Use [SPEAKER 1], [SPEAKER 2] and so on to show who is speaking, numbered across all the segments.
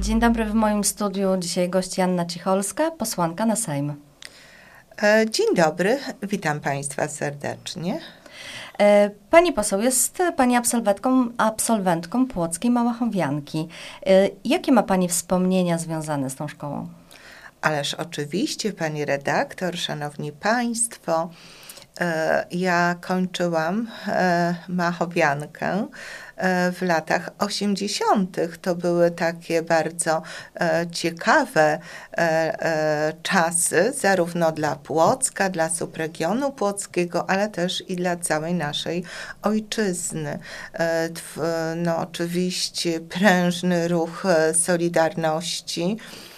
[SPEAKER 1] Dzień dobry, w moim studiu dzisiaj gość Janna Cicholska, posłanka na Sejm.
[SPEAKER 2] E, dzień dobry, witam Państwa serdecznie.
[SPEAKER 1] E, pani poseł, jest Pani absolwentką, absolwentką Płockiej Małachowianki. E, jakie ma Pani wspomnienia związane z tą szkołą?
[SPEAKER 2] Ależ oczywiście, Pani redaktor, Szanowni Państwo, ja kończyłam Machowiankę E, w latach 80. To były takie bardzo e, ciekawe e, czasy, zarówno dla Płocka, dla subregionu płockiego, ale też i dla całej naszej ojczyzny. No, oczywiście prężny ruch Solidarności E,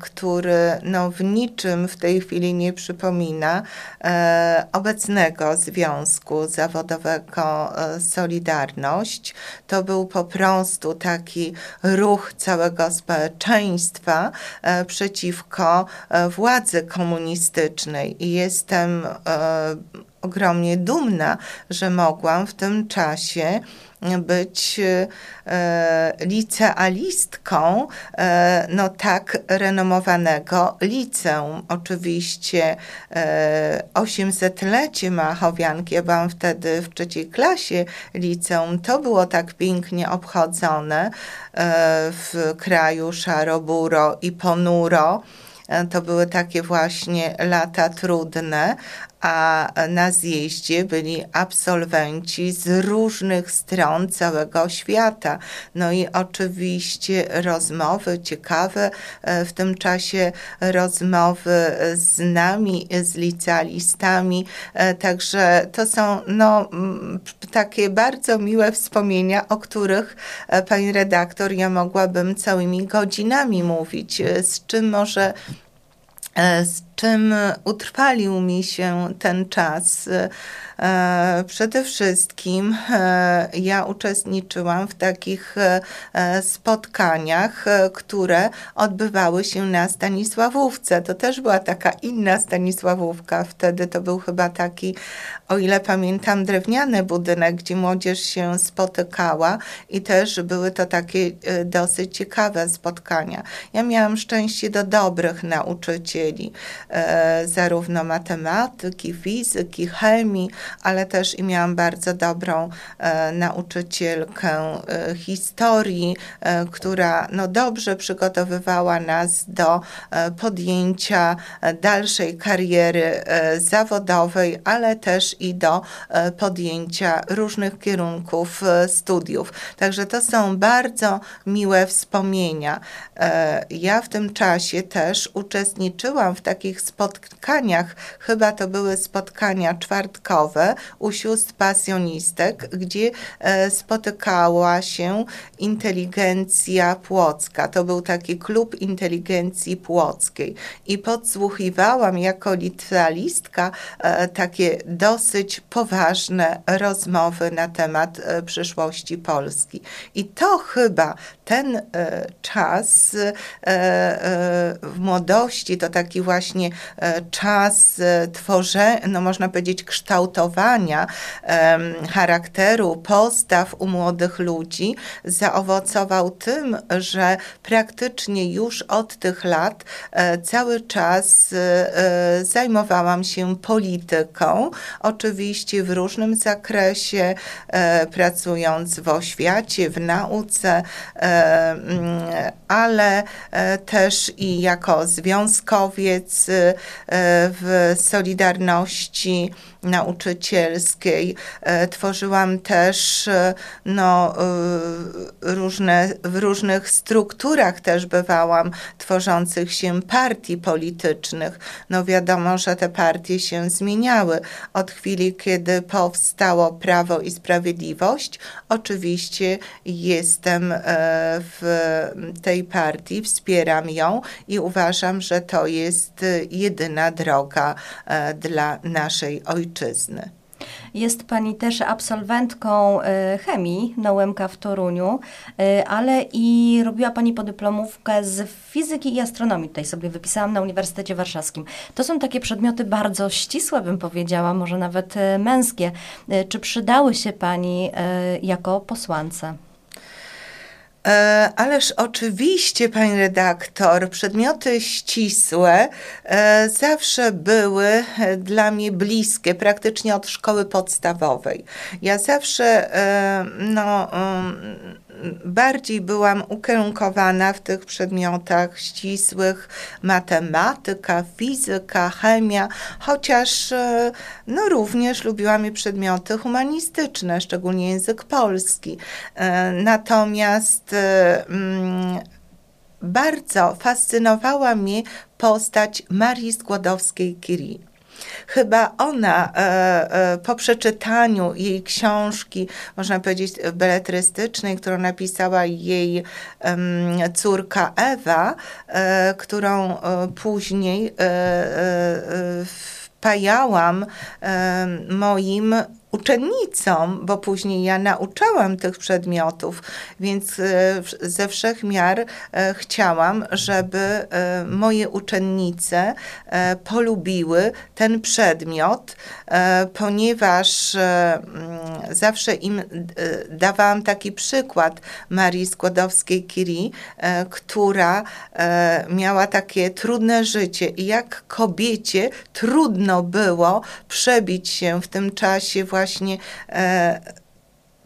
[SPEAKER 2] który no, w niczym w tej chwili nie przypomina e, obecnego Związku Zawodowego e, Solidarność. To był po prostu taki ruch całego społeczeństwa e, przeciwko e, władzy komunistycznej i jestem e, ogromnie dumna, że mogłam w tym czasie być e, licealistką e, no tak renomowanego liceum. Oczywiście e, 800-lecie Machowianki, ja byłam wtedy w trzeciej klasie liceum, to było tak pięknie obchodzone e, w kraju szaro-buro i ponuro. E, to były takie właśnie lata trudne, a na zjeździe byli absolwenci z różnych stron całego świata. No i oczywiście rozmowy ciekawe e, w tym czasie rozmowy z nami, z licealistami. E, także to są no, takie bardzo miłe wspomnienia, o których pani redaktor ja mogłabym całymi godzinami mówić, z czym może z czym utrwalił mi się ten czas. E, przede wszystkim e, ja uczestniczyłam w takich e, spotkaniach, które odbywały się na Stanisławówce. To też była taka inna Stanisławówka. Wtedy to był chyba taki, o ile pamiętam, drewniany budynek, gdzie młodzież się spotykała i też były to takie dosyć ciekawe spotkania. Ja miałam szczęście do dobrych nauczycieli. E, zarówno matematyki, fizyki, chemii, ale też i miałam bardzo dobrą e, nauczycielkę e, historii, która no, dobrze przygotowywała nas do podjęcia dalszej kariery zawodowej, ale też i do podjęcia różnych kierunków studiów. Także to są bardzo miłe wspomnienia. Ja w tym czasie też uczestniczyłam w takich takich spotkaniach, chyba to były spotkania czwartkowe u sióstr pasjonistek, gdzie e, spotykała się inteligencja płocka. To był taki klub inteligencji płockiej i podsłuchiwałam jako licealistka e, takie dosyć poważne rozmowy na temat e, przyszłości Polski. I to chyba ten czas w młodości, to taki właśnie e, czas e, tworzenia, no można powiedzieć, kształtowania charakteru, postaw u młodych ludzi zaowocował tym, że praktycznie już od tych lat e, cały czas zajmowałam się polityką, oczywiście w różnym zakresie, pracując w oświacie, w nauce, ale też i jako związkowiec E, w Solidarności nauczycielskiej. E, tworzyłam też e, no, różne, w różnych strukturach też bywałam, tworzących się partii politycznych. No wiadomo, że te partie się zmieniały od chwili, kiedy powstało Prawo i Sprawiedliwość. Oczywiście jestem w tej partii, wspieram ją i uważam, że to jest jedyna droga e, dla naszej ojczyzny.
[SPEAKER 1] Jest Pani też absolwentką e, chemii na UMK w Toruniu, e, ale i robiła Pani podyplomówkę z fizyki i astronomii. Tutaj sobie wypisałam na Uniwersytecie Warszawskim. To są takie przedmioty bardzo ścisłe, bym powiedziała, może nawet męskie. Czy przydały się Pani jako posłance?
[SPEAKER 2] E, ależ oczywiście, pani redaktor, przedmioty ścisłe e, zawsze były e, dla mnie bliskie, praktycznie od szkoły podstawowej. Ja zawsze, no, bardziej byłam ukierunkowana w tych przedmiotach ścisłych matematyka, fizyka, chemia, chociaż no, również lubiłam i przedmioty humanistyczne, szczególnie język polski. Natomiast mm, bardzo fascynowała mnie postać Marii Skłodowskiej-Curie. Chyba ona e, e, po przeczytaniu jej książki, można powiedzieć beletrystycznej, którą napisała jej córka Ewa, e, którą później wpajałam moim uczennicom, bo później ja nauczałam tych przedmiotów, więc e, ze wszech miar e, chciałam, żeby e, moje uczennice polubiły ten przedmiot, ponieważ mm, zawsze im dawałam taki przykład Marii Skłodowskiej-Curie, która miała takie trudne życie i jak kobiecie trudno było przebić się w tym czasie właśnie właśnie e,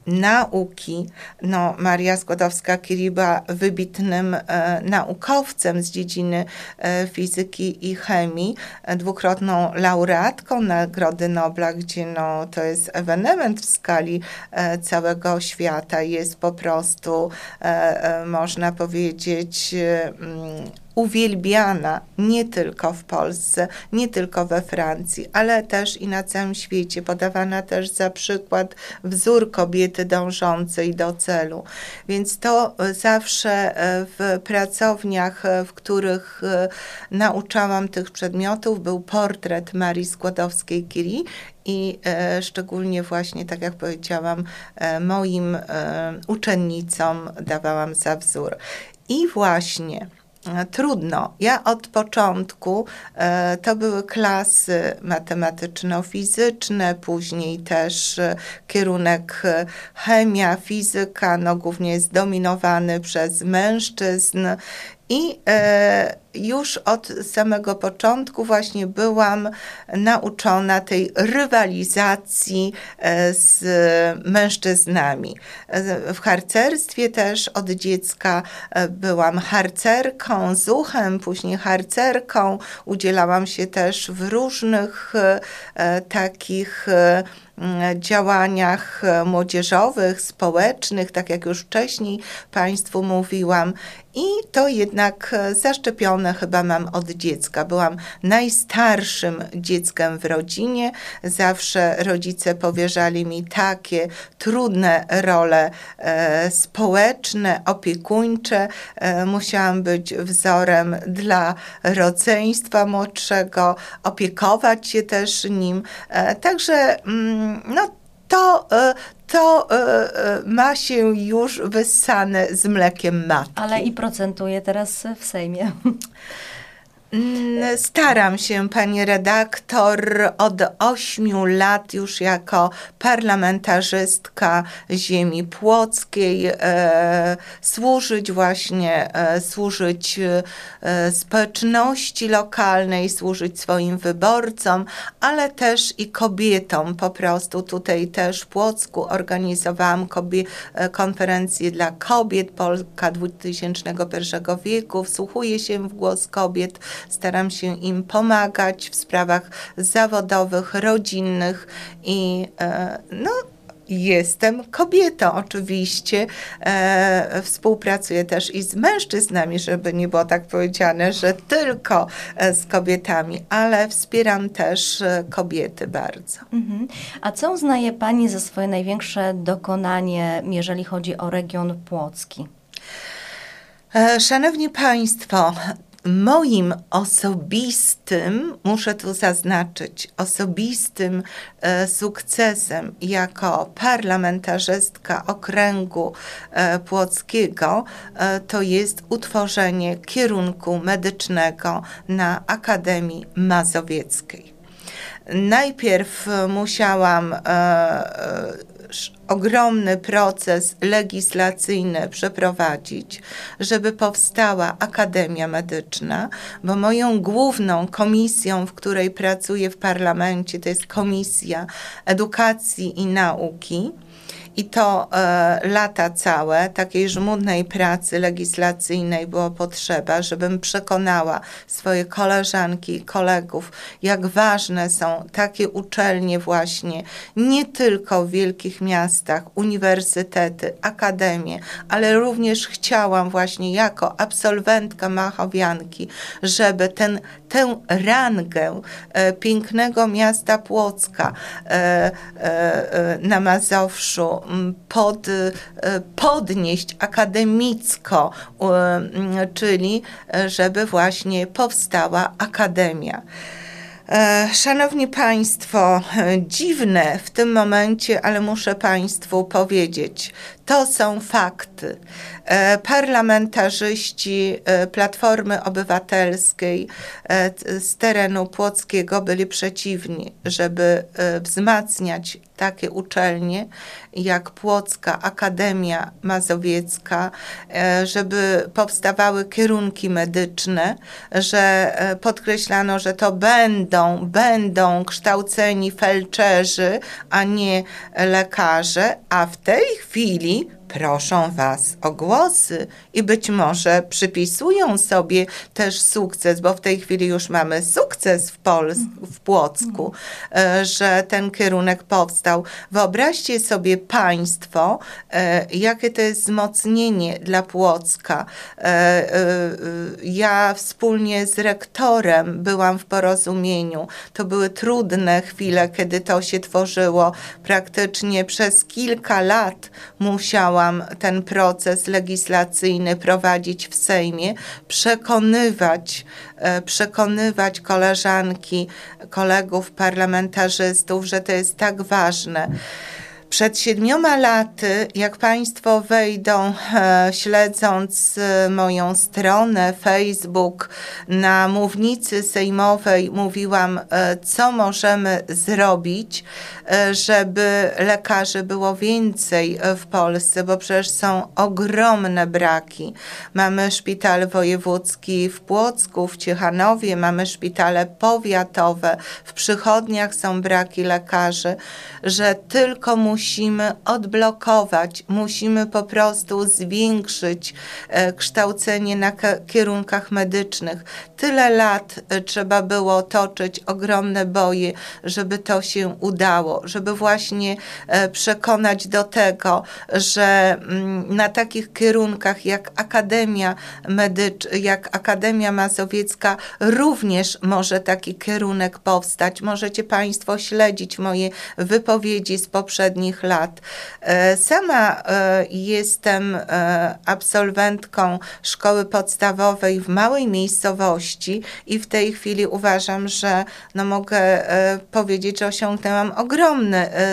[SPEAKER 2] nauki. No, Maria Skłodowska-Curie była wybitnym e, naukowcem z dziedziny e, fizyki i chemii, e, dwukrotną laureatką Nagrody Nobla, gdzie no, to jest ewenement w skali e, całego świata. Jest po prostu, e, można powiedzieć, uwielbiana nie tylko w Polsce, nie tylko we Francji, ale też i na całym świecie, podawana też za przykład wzór kobiety dążącej do celu. Więc to zawsze e, w pracowniach, e, w których e, nauczałam tych przedmiotów, był portret Marii Skłodowskiej-Curie i e, szczególnie właśnie, tak jak powiedziałam, e, moim e, uczennicom dawałam za wzór. I właśnie E, trudno. Ja od początku e, to były klasy matematyczno-fizyczne, później też e, kierunek chemia, fizyka, no głównie zdominowany przez mężczyzn i e, już od samego początku właśnie byłam nauczona tej rywalizacji e, z mężczyznami. E, w harcerstwie też od dziecka byłam harcerką, zuchem, później harcerką. Udzielałam się też w różnych takich działaniach młodzieżowych, społecznych, tak jak już wcześniej Państwu mówiłam. I to jednak zaszczepione chyba mam od dziecka. Byłam najstarszym dzieckiem w rodzinie. Zawsze rodzice powierzali mi takie trudne role e, społeczne, opiekuńcze. E, musiałam być wzorem dla rodzeństwa młodszego, opiekować się też nim. E, także mm, no, to, e, to e, e, ma się już wyssane z mlekiem matki.
[SPEAKER 1] Ale i procentuje teraz w Sejmie.
[SPEAKER 2] Mm, staram się, pani redaktor, od ośmiu lat już jako parlamentarzystka ziemi płockiej e, służyć właśnie, e, służyć e, społeczności lokalnej, służyć swoim wyborcom, ale też i kobietom po prostu. Tutaj też w Płocku organizowałam kobie, konferencję dla kobiet Polka XXI wieku. Wsłuchuję się w głos kobiet staram się im pomagać w sprawach zawodowych, rodzinnych i e, no, jestem kobietą oczywiście. E, współpracuję też i z mężczyznami, żeby nie było tak powiedziane, że tylko e, z kobietami, ale wspieram też e, kobiety bardzo. Mhm.
[SPEAKER 1] A co uznaje Pani za swoje największe dokonanie, jeżeli chodzi o region płocki?
[SPEAKER 2] Szanowni Państwo, moim osobistym, muszę tu zaznaczyć, osobistym e, sukcesem jako parlamentarzystka okręgu e, płockiego e, to jest utworzenie kierunku medycznego na Akademii Mazowieckiej. Najpierw musiałam ogromny proces legislacyjny przeprowadzić, żeby powstała Akademia Medyczna, bo moją główną komisją, w której pracuję w parlamencie, to jest Komisja Edukacji i Nauki i to e, lata całe takiej żmudnej pracy legislacyjnej było potrzeba, żebym przekonała swoje koleżanki i kolegów, jak ważne są takie uczelnie właśnie, nie tylko w wielkich miastach, uniwersytety, akademie, ale również chciałam właśnie jako absolwentka Machowianki, żeby ten, tę rangę e, pięknego miasta Płocka e, e, e na Mazowszu pod, y, podnieść akademicko, czyli żeby właśnie powstała akademia. E, szanowni Państwo, dziwne w tym momencie, ale muszę Państwu powiedzieć, to są fakty. E, parlamentarzyści e, Platformy Obywatelskiej z terenu płockiego byli przeciwni, żeby wzmacniać takie uczelnie jak Płocka Akademia Mazowiecka, żeby powstawały kierunki medyczne, że podkreślano, że to będą, będą kształceni felczerzy, a nie lekarze, a w tej chwili proszą Was o głosy i być może przypisują sobie też sukces, bo w tej chwili już mamy sukces w, w Płocku, e, że ten kierunek powstał. Wyobraźcie sobie Państwo, e, jakie to jest wzmocnienie dla Płocka. E, ja wspólnie z rektorem byłam w porozumieniu. To były trudne chwile, kiedy to się tworzyło. Praktycznie przez kilka lat musiałam ten proces legislacyjny prowadzić w Sejmie, przekonywać, e, przekonywać koleżanki, kolegów parlamentarzystów, że to jest tak ważne. Przed siedmioma laty, jak Państwo wejdą, e, śledząc e, moją stronę Facebook, na mównicy sejmowej mówiłam, e, co możemy zrobić, żeby lekarzy było więcej w Polsce, bo przecież są ogromne braki. Mamy szpital wojewódzki w Płocku, w Ciechanowie, mamy szpitale powiatowe, w przychodniach są braki lekarzy, że tylko musimy odblokować, musimy po prostu zwiększyć e, kształcenie na kierunkach medycznych. Tyle lat e, trzeba było toczyć ogromne boje, żeby to się udało, żeby właśnie e, przekonać do tego, że mm, na takich kierunkach jak Akademia Medycz, jak Akademia Mazowiecka również może taki kierunek powstać. Możecie Państwo śledzić moje wypowiedzi z poprzednich lat. E, sama e, jestem absolwentką szkoły podstawowej w małej miejscowości i w tej chwili uważam, że no mogę powiedzieć, że osiągnęłam ogromny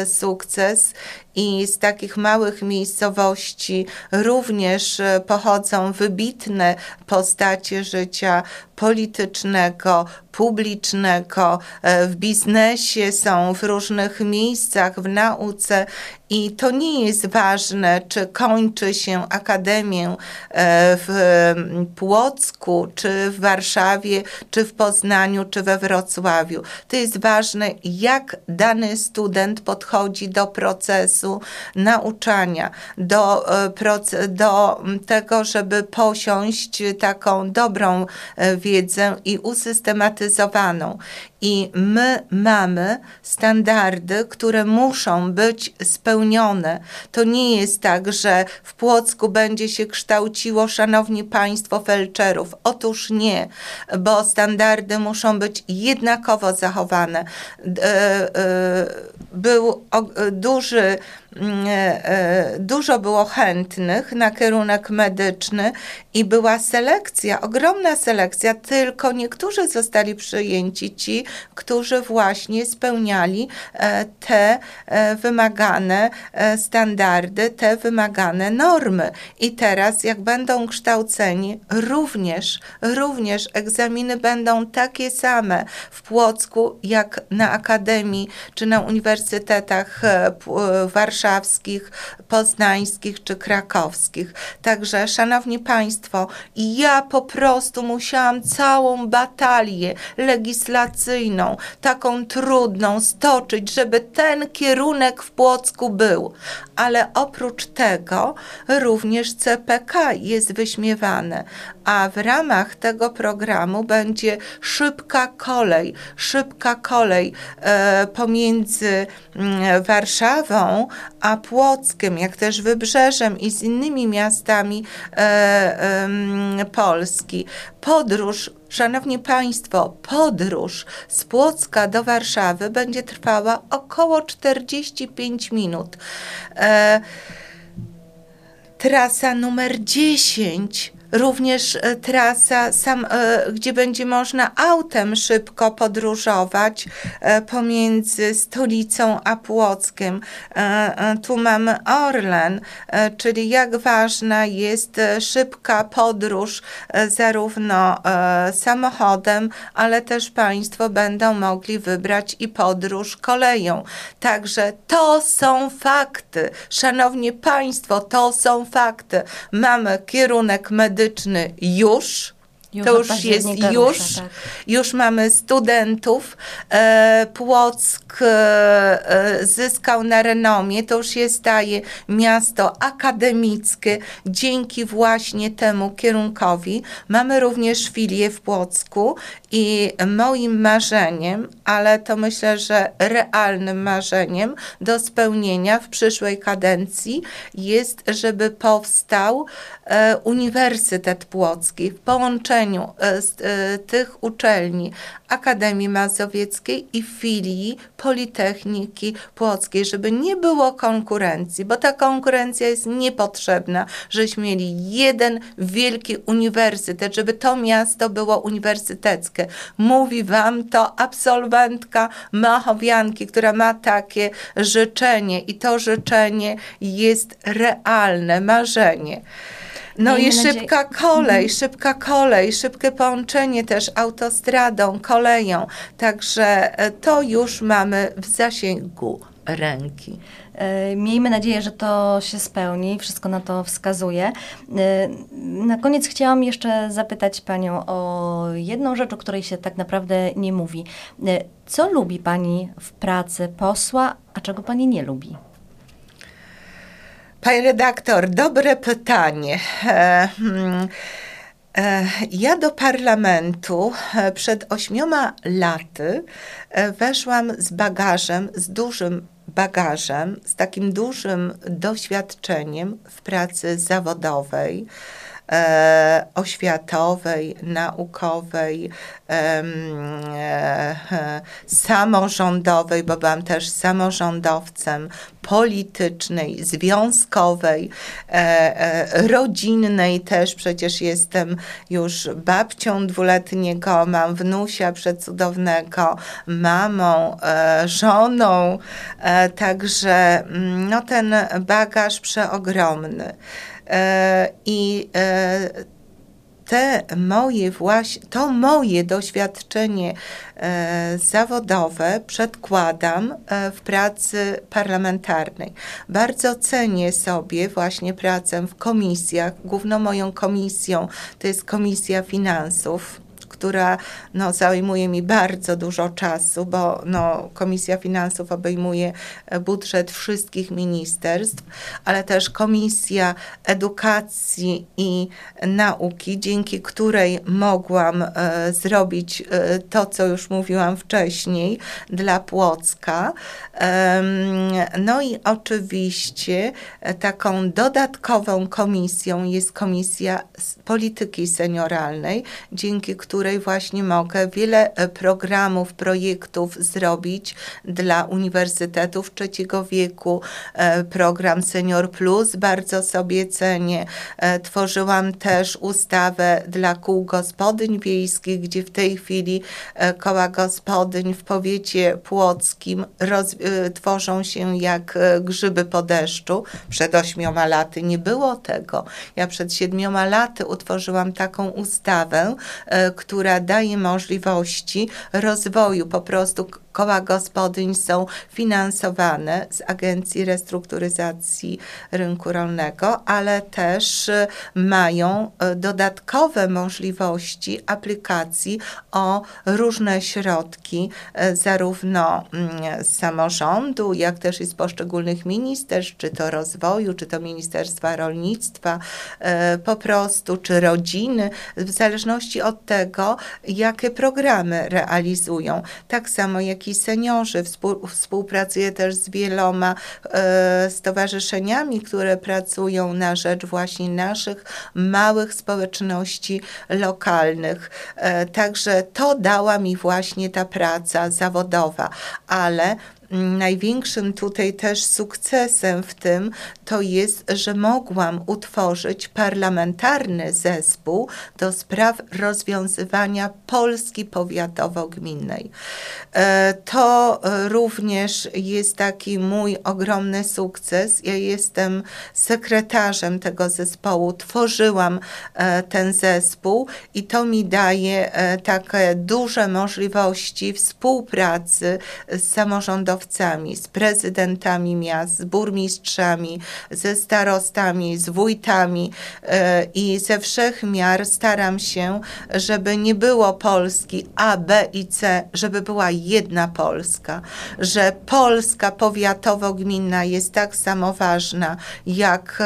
[SPEAKER 2] sukces i z takich małych miejscowości również pochodzą wybitne postacie życia politycznego, publicznego, w biznesie są w różnych miejscach, w nauce i to nie jest ważne, czy kończy się akademię e, w Płocku, czy w Warszawie, czy w Poznaniu, czy we Wrocławiu. To jest ważne, jak dany student podchodzi do procesu nauczania, do, e, do tego, żeby posiąść taką dobrą e, wiedzę i usystematyzowaną. I my mamy standardy, które muszą być spełnione. To nie jest tak, że w Płocku będzie się kształciło, szanowni państwo, felczerów. Otóż nie, bo standardy muszą być jednakowo zachowane. E, e, był duży e, dużo było chętnych na kierunek medyczny i była selekcja, ogromna selekcja, tylko niektórzy zostali przyjęci, ci, którzy właśnie spełniali e, te e, wymagane e, standardy, te wymagane normy. I teraz, jak będą kształceni, również, również egzaminy będą takie same w Płocku, jak na Akademii czy na uniwersytetach w Warszawie warszawskich, poznańskich czy krakowskich. Także, szanowni państwo, ja po prostu musiałam całą batalię legislacyjną, taką trudną, stoczyć, żeby ten kierunek w Płocku był. Ale oprócz tego również CPK jest wyśmiewane, a w ramach tego programu będzie szybka kolej, szybka kolej e, pomiędzy mm, Warszawą a Płockiem, jak też Wybrzeżem i z innymi miastami e, Polski. Podróż Szanowni Państwo, podróż z Płocka do Warszawy będzie trwała około 45 minut. E, trasa numer 10 również e, trasa, sam, e, gdzie będzie można autem szybko podróżować e, pomiędzy stolicą a Płockiem. Tu mamy Orlen, czyli jak ważna jest szybka podróż zarówno samochodem, ale też Państwo będą mogli wybrać i podróż koleją. Także to są fakty. Szanowni Państwo, to są fakty. Mamy kierunek medyczny, medyczny już już to już jest już, rusza, tak. już mamy studentów. E, Płock e, zyskał na renomie, to już jest staje miasto akademickie dzięki właśnie temu kierunkowi. Mamy również filię w Płocku i moim marzeniem, ale to myślę, że realnym marzeniem do spełnienia w przyszłej kadencji jest, żeby powstał e, Uniwersytet Płocki w połączeniu E, z e, tych uczelni Akademii Mazowieckiej i filii Politechniki Płockiej, żeby nie było konkurencji, bo ta konkurencja jest niepotrzebna, żeśmy mieli jeden wielki uniwersytet, żeby to miasto było uniwersyteckie. Mówi wam to absolwentka Machowianki, która ma takie życzenie i to życzenie jest realne, marzenie. No Miejmy i szybka kolej, mhm. szybka kolej, szybkie połączenie też autostradą, koleją. Także e, to już mamy w zasięgu ręki.
[SPEAKER 1] E, miejmy nadzieję, że to się spełni, wszystko na to wskazuje. E, na koniec chciałam jeszcze zapytać Panią o jedną rzecz, o której się tak naprawdę nie mówi. Co lubi Pani w pracy posła, a czego Pani nie lubi?
[SPEAKER 2] Pani redaktor, dobre pytanie. E, hmm, e, ja do parlamentu e, przed ośmioma laty weszłam z bagażem, z dużym bagażem, z takim dużym doświadczeniem w pracy zawodowej e, oświatowej, naukowej, e, samorządowej, bo byłam też samorządowcem, politycznej, związkowej, e, e, rodzinnej też. Przecież jestem już babcią dwuletniego, mam wnusia przecudownego, mamą, e, żoną. Także mm, no, ten bagaż przeogromny. E, I e, te moje właśnie, to moje doświadczenie e, zawodowe przedkładam w pracy parlamentarnej. Bardzo cenię sobie właśnie pracę w komisjach. Główną moją komisją to jest Komisja Finansów która no, zajmuje mi bardzo dużo czasu, bo no, Komisja Finansów obejmuje e, budżet wszystkich ministerstw, ale też Komisja Edukacji i Nauki, dzięki której mogłam e, zrobić e, to, co już mówiłam wcześniej dla Płocka. E, no i oczywiście e, taką dodatkową komisją jest Komisja Polityki Senioralnej, dzięki której której właśnie mogę wiele e, programów, projektów zrobić dla uniwersytetów trzeciego wieku. E, program Senior Plus bardzo sobie cenię. E, tworzyłam też ustawę dla kół gospodyń wiejskich, gdzie w tej chwili koła gospodyń w powiecie płockim roz, tworzą się jak grzyby po deszczu. Przed ośmioma laty nie było tego. Ja przed siedmioma laty utworzyłam taką ustawę, daje możliwości rozwoju po prostu koła gospodyń są finansowane z Agencji Restrukturyzacji Rynku Rolnego, ale też mają dodatkowe możliwości aplikacji o różne środki, zarówno mm, z samorządu, jak też i z poszczególnych ministerstw, czy to rozwoju, czy to Ministerstwa Rolnictwa, po prostu, czy rodziny, w zależności od tego, jakie programy realizują. Tak samo jak i seniorzy. Współpracuję też z wieloma e, stowarzyszeniami, które pracują na rzecz właśnie naszych małych społeczności lokalnych. E, także to dała mi właśnie ta praca zawodowa, ale największym tutaj też sukcesem w tym to jest, że mogłam utworzyć parlamentarny zespół do spraw rozwiązywania Polski powiatowo-gminnej. E, to również jest taki mój ogromny sukces. Ja jestem sekretarzem tego zespołu, tworzyłam e, ten zespół i to mi daje e, takie duże możliwości współpracy z samorządowcami z prezydentami miast, z burmistrzami, ze starostami, z wójtami e, i ze wszech miar staram się, żeby nie było Polski A, B i C, żeby była jedna Polska, że Polska powiatowo-gminna jest tak samo ważna jak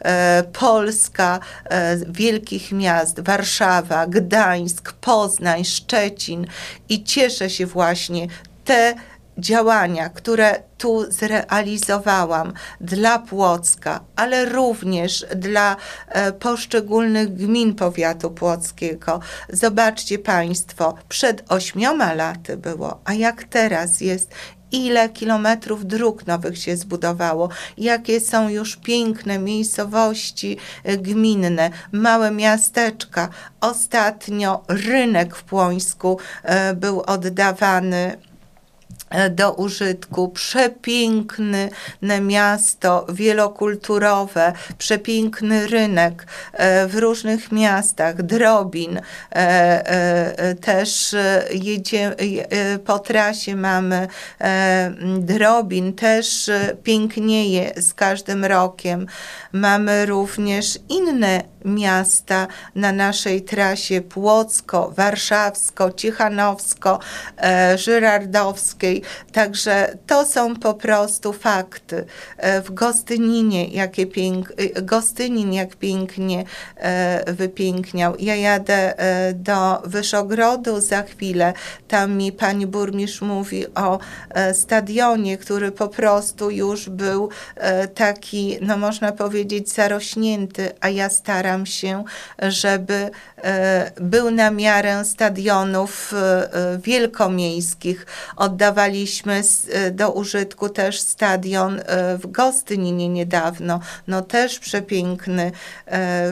[SPEAKER 2] e, Polska e, wielkich miast, Warszawa, Gdańsk, Poznań, Szczecin. I cieszę się właśnie te działania, które tu zrealizowałam dla Płocka, ale również dla e, poszczególnych gmin powiatu płockiego. Zobaczcie Państwo, przed ośmioma laty było, a jak teraz jest ile kilometrów dróg nowych się zbudowało, jakie są już piękne miejscowości e, gminne, małe miasteczka. Ostatnio rynek w Płońsku e, był oddawany do użytku. Przepiękne miasto, wielokulturowe, przepiękny rynek e, w różnych miastach, Drobin. E, też jedzie, po trasie mamy Drobin, też pięknieje z każdym rokiem. Mamy również inne miasta na naszej trasie Płocko, Warszawsko, Cichanowsko, Żyrardowskiej, Także to są po prostu fakty. E, w Gostyninie, jakie pięk, e, Gostynin jak pięknie e, wypiękniał. Ja jadę do Wyszogrodu za chwilę. Tam mi pani burmistrz mówi o stadionie, który po prostu już był taki, no można powiedzieć, zarośnięty, a ja staram się, żeby był na miarę stadionów wielkomiejskich. Oddawali Oddaliśmy e, do użytku też stadion e, w Gostyninie niedawno, no też przepiękny, e,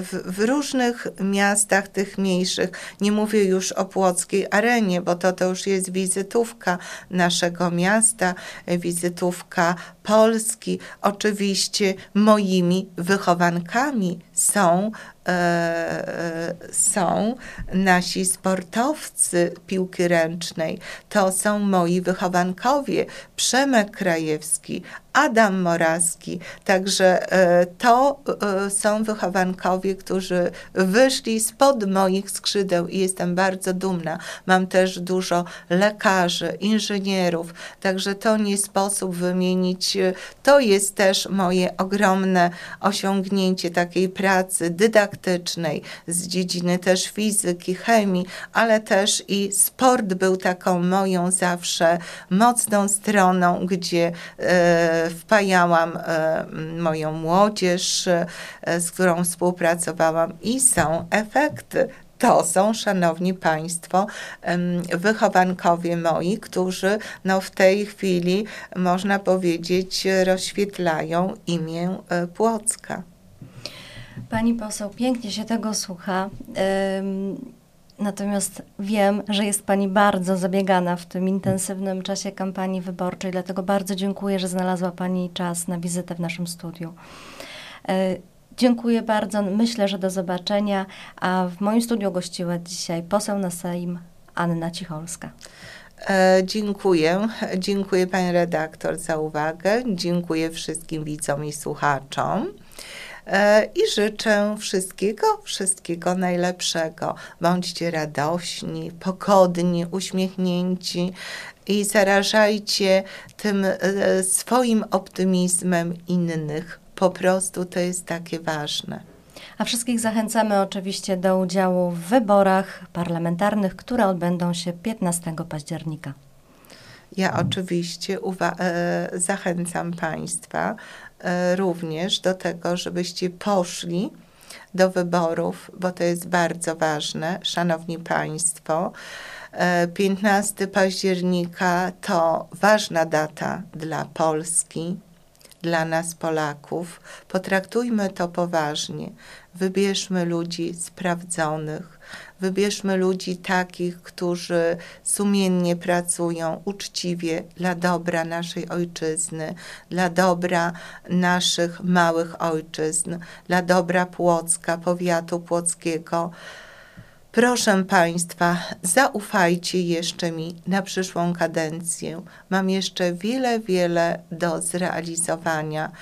[SPEAKER 2] w, w różnych miastach tych mniejszych. Nie mówię już o Płockiej Arenie, bo to, to już jest wizytówka naszego miasta, wizytówka Polski. Oczywiście moimi wychowankami są E, są nasi sportowcy piłki ręcznej. To są moi wychowankowie. Przemek Krajewski, Adam Moraski. Także e, to e, są wychowankowie, którzy wyszli spod moich skrzydeł i jestem bardzo dumna. Mam też dużo lekarzy, inżynierów, także to nie sposób wymienić. To jest też moje ogromne osiągnięcie takiej pracy dydaktycznej z dziedziny też fizyki, chemii, ale też i sport był taką moją zawsze mocną stroną, gdzie e, wpajałam e, moją młodzież, e, z którą współpracowałam i są efekty. To są, szanowni państwo, wychowankowie moi, którzy no, w tej chwili, można powiedzieć, rozświetlają imię e, Płocka.
[SPEAKER 1] Pani poseł, pięknie się tego słucha. Natomiast wiem, że jest Pani bardzo zabiegana w tym intensywnym czasie kampanii wyborczej, dlatego bardzo dziękuję, że znalazła Pani czas na wizytę w naszym studiu. Dziękuję bardzo. Myślę, że do zobaczenia. A w moim studiu gościła dzisiaj poseł na Sejm Anna Cicholska.
[SPEAKER 2] E, dziękuję. Dziękuję pani redaktor za uwagę. Dziękuję wszystkim widzom i słuchaczom. E, I życzę wszystkiego, wszystkiego najlepszego. Bądźcie radośni, pogodni, uśmiechnięci i zarażajcie tym e, swoim optymizmem innych. Po prostu to jest takie ważne.
[SPEAKER 1] A wszystkich zachęcamy oczywiście do udziału w wyborach parlamentarnych, które odbędą się 15 października.
[SPEAKER 2] Ja oczywiście e, zachęcam Państwa e, również do tego, żebyście poszli do wyborów, bo to jest bardzo ważne. Szanowni Państwo, 15 e, października to ważna data dla Polski, dla nas Polaków. Potraktujmy to poważnie. Wybierzmy ludzi sprawdzonych, wybierzmy ludzi takich, którzy sumiennie pracują uczciwie dla dobra naszej ojczyzny, dla dobra naszych małych ojczyzn, dla dobra Płocka, powiatu płockiego. Proszę Państwa, zaufajcie jeszcze mi na przyszłą kadencję. Mam jeszcze wiele, wiele do zrealizowania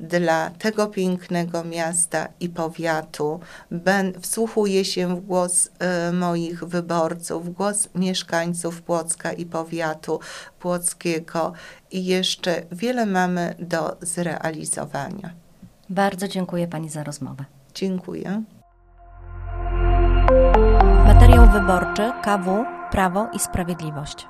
[SPEAKER 2] dla tego pięknego miasta i powiatu. Ben, wsłuchuję się w głos y, moich wyborców, w głos mieszkańców Płocka i powiatu płockiego i jeszcze wiele mamy do zrealizowania.
[SPEAKER 1] Bardzo dziękuję Pani za rozmowę.
[SPEAKER 2] Dziękuję.
[SPEAKER 1] Materiał wyborczy KW Prawo i Sprawiedliwość.